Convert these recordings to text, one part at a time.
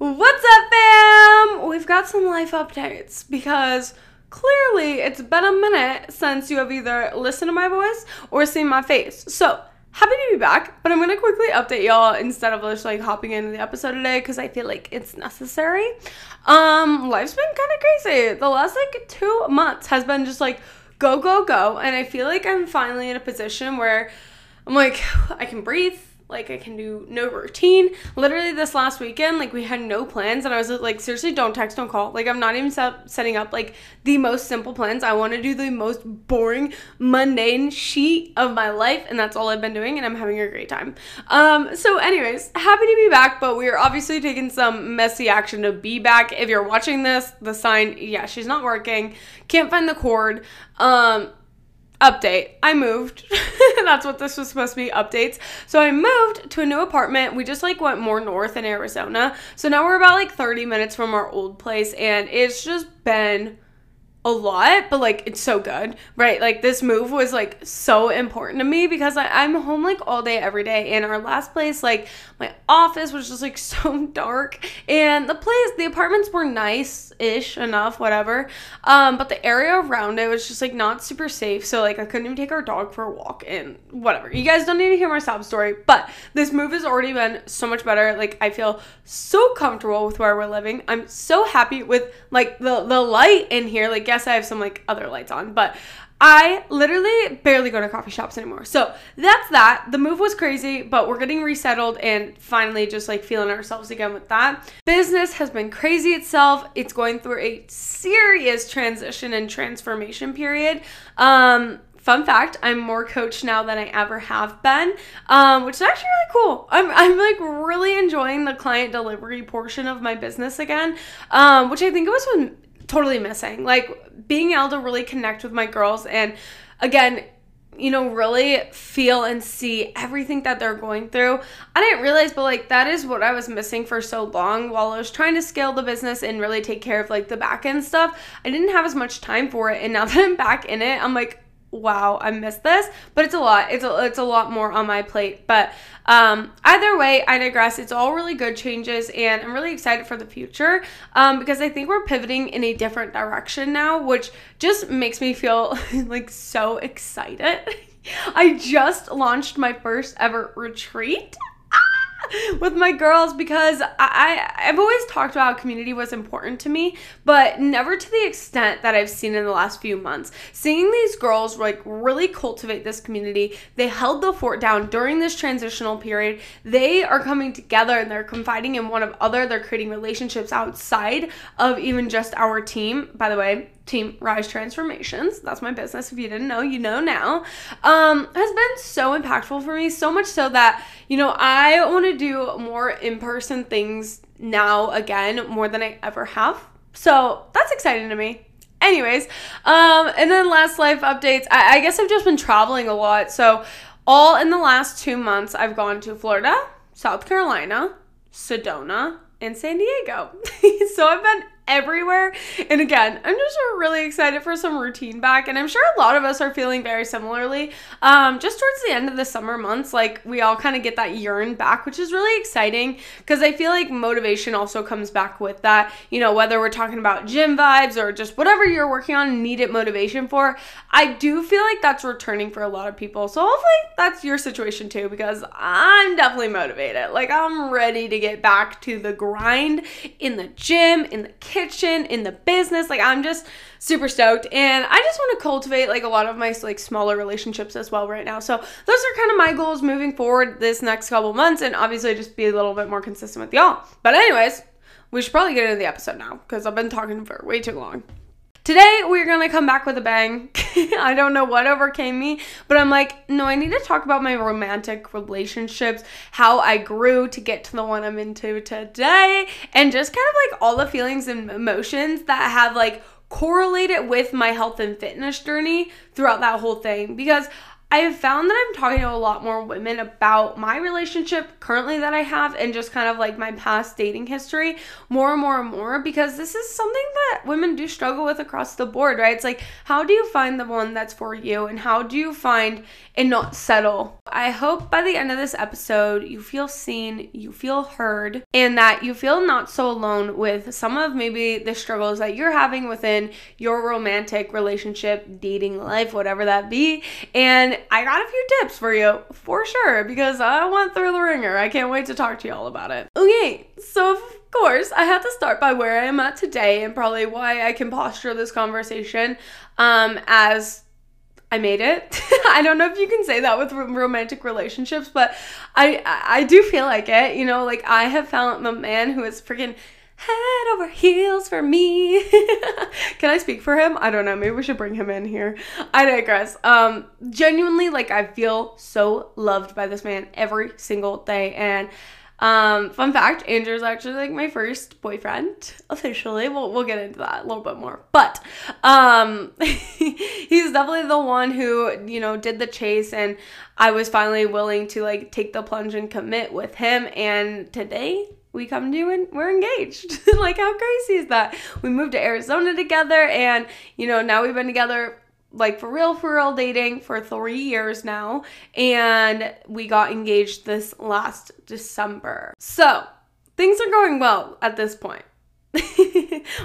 What's up, fam? We've got some life updates because clearly it's been a minute since you have either listened to my voice or seen my face. So, happy to be back, but I'm gonna quickly update y'all instead of just like hopping into the episode today because I feel like it's necessary. Um, life's been kind of crazy. The last like two months has been just like go, go, go, and I feel like I'm finally in a position where I'm like, I can breathe like I can do no routine. Literally this last weekend, like we had no plans and I was like seriously don't text, don't call. Like I'm not even set, setting up like the most simple plans. I want to do the most boring, mundane sheet of my life and that's all I've been doing and I'm having a great time. Um so anyways, happy to be back, but we are obviously taking some messy action to be back. If you're watching this, the sign, yeah, she's not working. Can't find the cord. Um update. I moved. That's what this was supposed to be updates. So i moved to a new apartment. We just like went more north in arizona. So now we're about like 30 minutes from our old place and it's just been a lot, but like it's so good, right? Like this move was like so important to me because I, I'm home like all day, every day. And our last place, like my office was just like so dark. And the place, the apartments were nice ish enough, whatever. Um, but the area around it was just like not super safe. So like I couldn't even take our dog for a walk and whatever. You guys don't need to hear my sob story, but this move has already been so much better. Like I feel so comfortable with where we're living. I'm so happy with like the the light in here. Like yes, I have some like other lights on, but I literally barely go to coffee shops anymore. So that's that. The move was crazy, but we're getting resettled and finally just like feeling ourselves again with that. Business has been crazy itself. It's going through a serious transition and transformation period. Um, fun fact i'm more coached now than i ever have been um, which is actually really cool I'm, I'm like really enjoying the client delivery portion of my business again um, which i think it was totally missing. Like being able to really connect with my girls and again, you know, really feel and see everything that they're going through. I didn't realize, but like that is what I was missing for so long while I was trying to scale the business and really take care of like the back end stuff. I didn't have as much time for it. And now that I'm back in it, I'm like, wow, I missed this, but it's a lot. It's a, it's a lot more on my plate. But um, either way, I digress. It's all really good changes, and I'm really excited for the future um, because I think we're pivoting in a different direction now, which just makes me feel like so excited. I just launched my first ever retreat with my girls because I, I have always talked about community was important to me, but never to the extent that I've seen in the last few months. Seeing these girls like really cultivate this community, they held the fort down during this transitional period. They are coming together and they're confiding in one of other. They're creating relationships outside of even just our team. By the way, team Rise Transformations. That's my business. If you didn't know, you know now. Um, has been so impactful for me, so much so that, you know, I want to do more in person things now again, more than I ever have. So that's exciting to me. Anyways, um, and then last life updates. I, I guess I've just been traveling a lot. So, all in the last two months, I've gone to Florida, South Carolina, Sedona, and San Diego. so I've been everywhere. And again, I'm just really excited for some routine back. And I'm sure a lot of us are feeling very similarly. Um, just towards the end of the summer months, like we all kind of get that yearn back, which is really exciting because I feel like motivation also comes back with that. You know, whether we're talking about gym vibes or just whatever you're working on, needed motivation for, I do feel like that's returning for a lot of people. So hopefully that's your situation too because I'm definitely motivated. Like I'm ready to get back to the grind in the gym, in the kitchen kitchen, in the business. Like I'm just super stoked and I just want to cultivate like a lot of my like smaller relationships as well right now. So those are kind of my goals moving forward this next couple months and obviously just be a little bit more consistent with y'all. But anyways, we should probably get into the episode now because I've been talking for way too long. Today, we're gonna come back with a bang. I don't know what overcame me, but I'm like, no, I need to talk about my romantic relationships, how I grew to get to the one I'm into today, and just kind of like all the feelings and emotions that have like correlated with my health and fitness journey throughout that whole thing. Because I have found that I'm talking to a lot more women about my relationship currently that I have and just kind of like my past dating history more and more and more because this is something that women do struggle with across the board, right? It's like, how do you find the one that's for you and how do you find and not settle? I hope by the end of this episode, you feel seen, you feel heard, and that you feel not so alone with some of maybe the struggles that you're having within your romantic relationship, dating life, whatever that be. And I got a few tips for you for sure because I went through the ringer. I can't wait to talk to you all about it. Okay, so of course, I have to start by where I am at today and probably why I can posture this conversation um, as I made it. I don't know if you can say that with romantic relationships, but I I do feel like it. You know, like I have found the man who is freaking head over heels for me. Can I speak for him? I don't know. Maybe we should bring him in here. I digress. Um, genuinely, like I feel so loved by this man every single day. And um, fun fact, Andrew's actually like my first boyfriend officially. We'll we'll get into that a little bit more. But um he's definitely the one who, you know, did the chase and I was finally willing to like take the plunge and commit with him and today we come to and we're engaged. like how crazy is that? We moved to Arizona together and you know, now we've been together like for real for real dating for 3 years now and we got engaged this last December. So, things are going well at this point.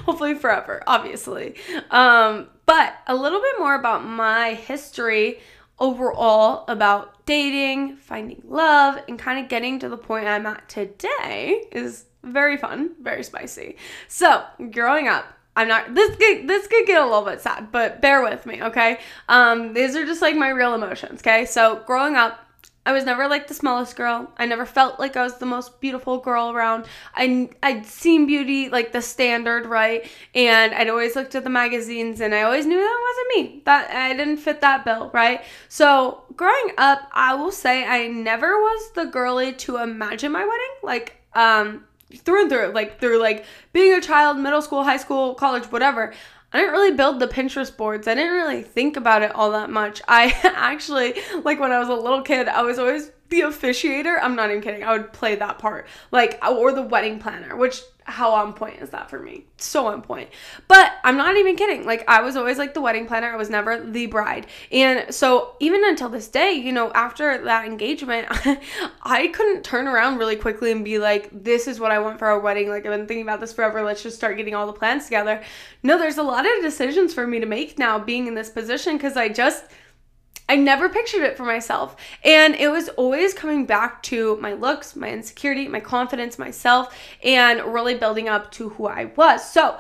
Hopefully forever, obviously. Um, but a little bit more about my history overall about dating, finding love, and kind of getting to the point I'm at today is very fun, very spicy. So, growing up, I'm not this could this could get a little bit sad, but bear with me, okay? Um, these are just like my real emotions, okay? So growing up, I was never like the smallest girl. I never felt like I was the most beautiful girl around. I I'd seen beauty like the standard, right? And I'd always looked at the magazines and I always knew that wasn't me. That I didn't fit that bill, right? So, growing up, I will say I never was the girly to imagine my wedding. Like um through and through, like through like being a child, middle school, high school, college, whatever. I didn't really build the Pinterest boards. I didn't really think about it all that much. I actually, like when I was a little kid, I was always the officiator. I'm not even kidding. I would play that part. Like, or the wedding planner, which how on point is that for me? So on point. But I'm not even kidding. Like I was always like the wedding planner. I was never the bride. And so even until this day, you know, after that engagement, I couldn't turn around really quickly and be like, this is what I want for our wedding. Like I've been thinking about this forever. Let's just start getting all the plans together. No, there's a lot of decisions for me to make now being in this position because I just I never pictured it for myself. And it was always coming back to my looks, my insecurity, my confidence, myself, and really building up to who I was. So,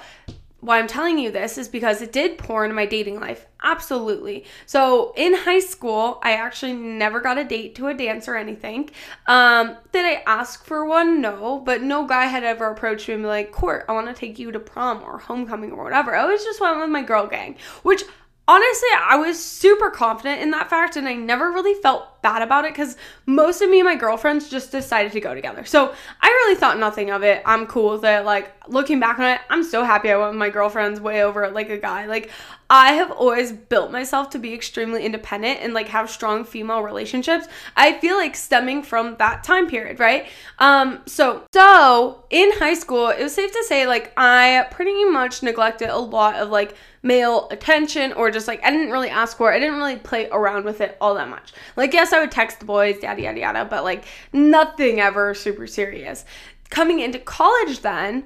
why I'm telling you this is because it did pour into my dating life. Absolutely. So in high school, I actually never got a date to a dance or anything. Um, did I ask for one? No, but no guy had ever approached me and be like, Court, I want to take you to prom or homecoming or whatever. I always just went with my girl gang, which honestly, I was super confident in that fact and I never really felt bad about it because most of me and my girlfriends just decided to go together. So I really thought nothing of it. I'm cool with it. Like looking back on it, I'm so happy I went with my girlfriends way over like a guy. Like I have always built myself to be extremely independent and like have strong female relationships. I feel like stemming from that time period, right? Um so so in high school, it was safe to say like I pretty much neglected a lot of like male attention or just like I didn't really ask for it. I didn't really play around with it all that much. Like yes, I would text the boys, yada yada yada, but like nothing ever super serious. Coming into college then,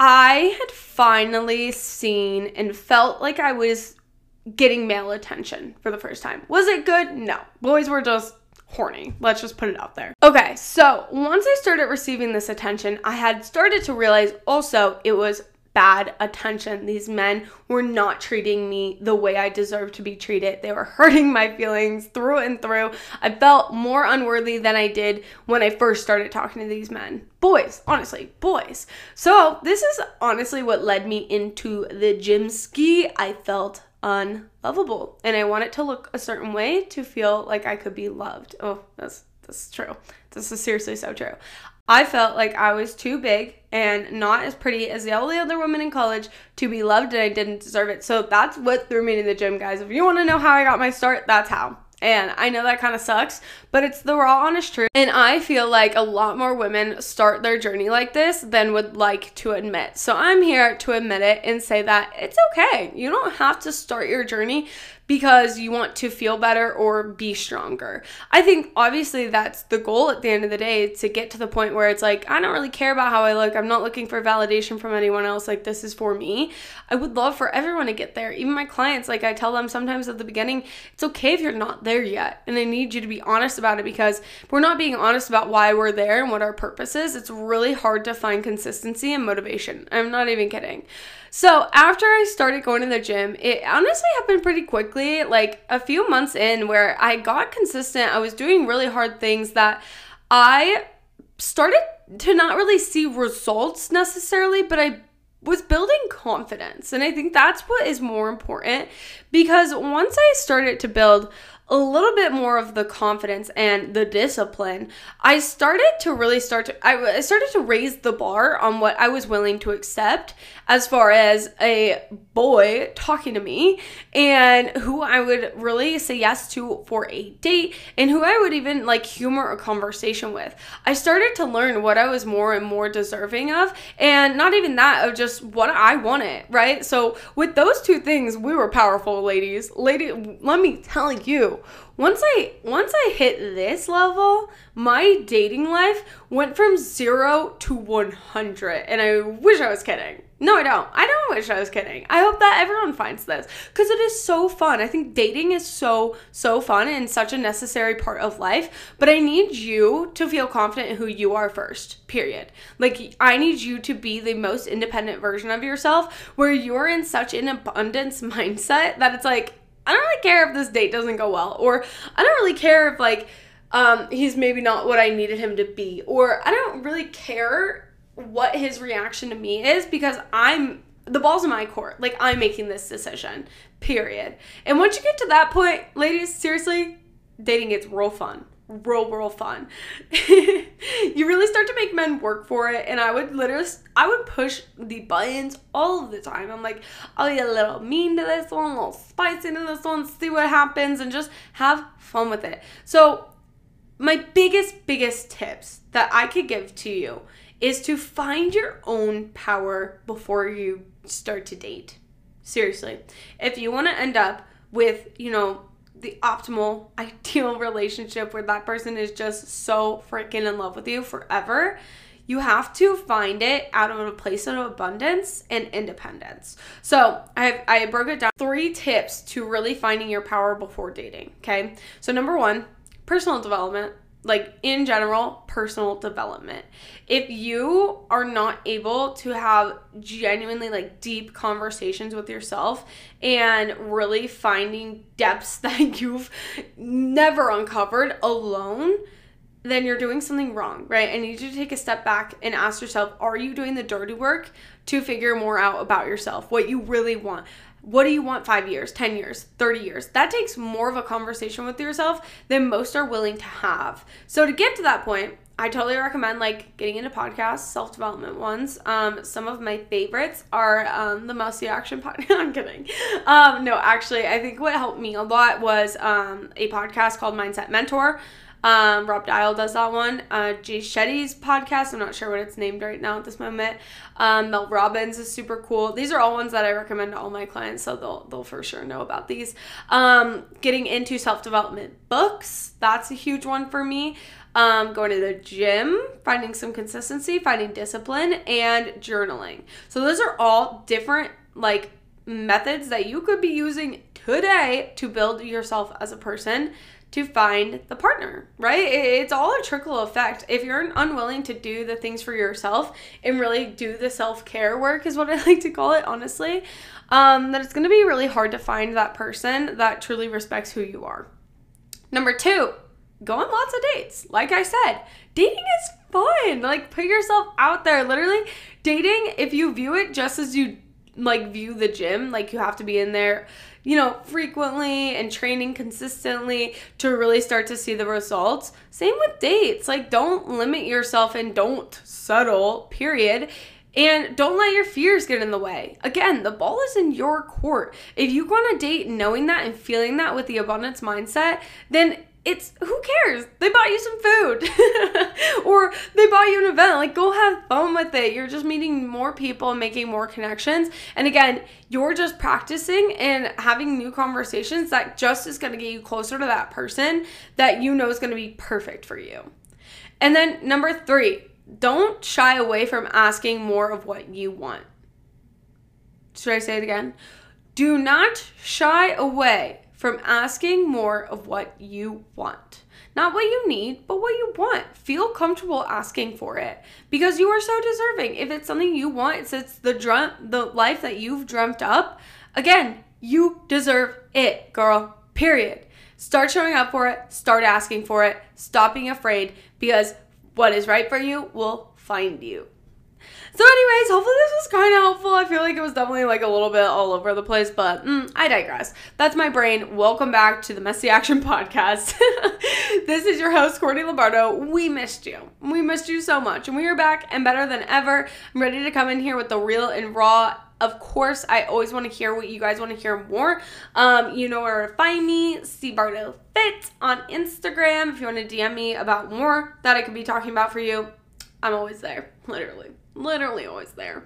I had finally seen and felt like I was getting male attention for the first time. Was it good? No. Boys were just horny. Let's just put it out there. Okay, so once I started receiving this attention, I had started to realize also it was bad attention. These men were not treating me the way I deserved to be treated. They were hurting my feelings through and through. I felt more unworthy than I did when I first started talking to these men. Boys, honestly, boys. So, this is honestly what led me into the gym ski. I felt unlovable and I wanted to look a certain way to feel like I could be loved. Oh, that's that's true. This is seriously so true. I felt like I was too big and not as pretty as the other women in college to be loved and I didn't deserve it. So that's what threw me to the gym, guys. If you want to know how I got my start, that's how. And I know that kind of sucks, but it's the raw, honest truth. And I feel like a lot more women start their journey like this than would like to admit. So I'm here to admit it and say that it's okay. You don't have to start your journey because you want to feel better or be stronger. I think obviously that's the goal at the end of the day to get to the point where it's like, I don't really care about how I look. I'm not looking for validation from anyone else. Like, this is for me. I would love for everyone to get there. Even my clients, like, I tell them sometimes at the beginning, it's okay if you're not there yet. And I need you to be honest about it because if we're not being honest about why we're there and what our purpose is, it's really hard to find consistency and motivation. I'm not even kidding. So after I started going to the gym, it honestly happened pretty quickly, like a few months in, where I got consistent. I was doing really hard things that I started to not really see results necessarily, but I was building confidence. And I think that's what is more important because once I started to build a little bit more of the confidence and the discipline, I started to really start to I started to raise the bar on what I was willing to accept as far as a boy talking to me and who I would really say yes to for a date and who I would even like humor a conversation with. I started to learn what I was more and more deserving of and not even that of just what I wanted, right? So with those two things, we were powerful ladies. Lady, let me tell you, once I once I hit this level, my dating life went from 0 to 100 and I wish I was kidding. No, I don't. I don't wish I was kidding. I hope that everyone finds this because it is so fun. I think dating is so, so fun and such a necessary part of life. But I need you to feel confident in who you are first, period. Like, I need you to be the most independent version of yourself where you're in such an abundance mindset that it's like, I don't really care if this date doesn't go well, or I don't really care if like um, he's maybe not what I needed him to be, or I don't really care what his reaction to me is because I'm the ball's in my court. Like I'm making this decision. Period. And once you get to that point, ladies, seriously, dating gets real fun real real fun. You really start to make men work for it and i would literally i would push the buttons all the time. I'm like i'll be a little mean to this one a little spicy to this one see what happens and just have fun with it. So my biggest biggest tips that i could give to you is to find your own power before you start to date. Seriously. If you want to end up with you know the optimal, ideal relationship where that person is just so freaking in love with you forever, you have to find it out of a place of abundance and independence. So I I broke it down three tips to really finding your power before dating. Okay, so number one, personal development like in general personal development if you are not able to have genuinely like deep conversations with yourself and really finding depths that you've never uncovered alone then you're doing something wrong, right? I need you to take a step back and ask yourself, are you doing the dirty work to figure more out about yourself, what you really want? What do you want five years, 10 years, 30 years? That takes more of a conversation with yourself than most are willing to have. So, to get to that point, I totally recommend like getting into podcasts, self development ones. Um, some of my favorites are um, the Messy Action podcast. I'm kidding. Um, no, actually, I think what helped me a lot was um, a podcast called Mindset Mentor. Um, Rob Dial does that one. Uh, Jay Shetty's podcast, I'm not sure what it's named right now at this moment. Um, Mel Robbins is super cool. These are all ones that I recommend to all my clients, so they'll they'll for sure know about these. Um, getting into self development books, that's a huge one for me. Um, going to the gym, finding some consistency, finding discipline, and journaling. So those are all different like methods that you could be using today to build yourself as a person to find the partner, right? It's all a trickle effect. If you're unwilling to do the things for yourself and really do the self care work, is what I like to call it, honestly, um, that it's gonna be really hard to find that person that truly respects who you are. Number two, go on lots of dates. Like I said, dating is fun. Like, put yourself out there. Literally, dating, if you view it just as you like view the gym, like you have to be in there you know, frequently and training consistently to really start to see the results. Same with dates. Like, don't limit yourself and don't settle, period. And don't let your fears get in the way. Again, the ball is in your court. If you go on a date knowing that and feeling that with the abundance mindset, then it's who cares? They bought you some food or they bought you an event. Like, go have fun with it. You're just meeting more people and making more connections. And again, you're just practicing and having new conversations that just is going to get you closer to that person that you know is going to be perfect for you. And then number three, don't shy away from asking more of what you want. Should I say it again? Do not shy away from asking more of what you want. Not what you need, but what you want. Feel comfortable asking for it because you are so deserving. If it's something you want, it's, it's the drum, the life that you've dreamt up. Again, you deserve it, girl. Period. Start showing up for it. Start asking for it. Stop being afraid because what is right for you will find you. So, anyways, hopefully this was kind of helpful. I feel like it was definitely like a little bit all over the place, but mm, I digress. That's my brain. Welcome back to the Messy Action Podcast. this is your host, Courtney Lombardo. We missed you. We missed you so much, and we are back and better than ever. I'm ready to come in here with the real and raw of course, I always want to hear what you guys want to hear more. Um, you know where to find me, C Fit on Instagram. If you want to DM me about more that I could be talking about for you, I'm always there, literally literally always there.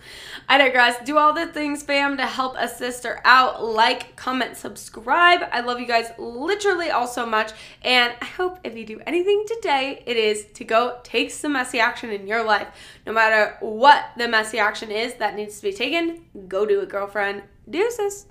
I digress. Do all the things, fam, to help a sister out. Like, comment, subscribe. I love you guys literally all so much. And I hope if you do anything today, it is to go take some messy action in your life. No matter what the messy action is that needs to be taken, go do it, girlfriend. Deuces.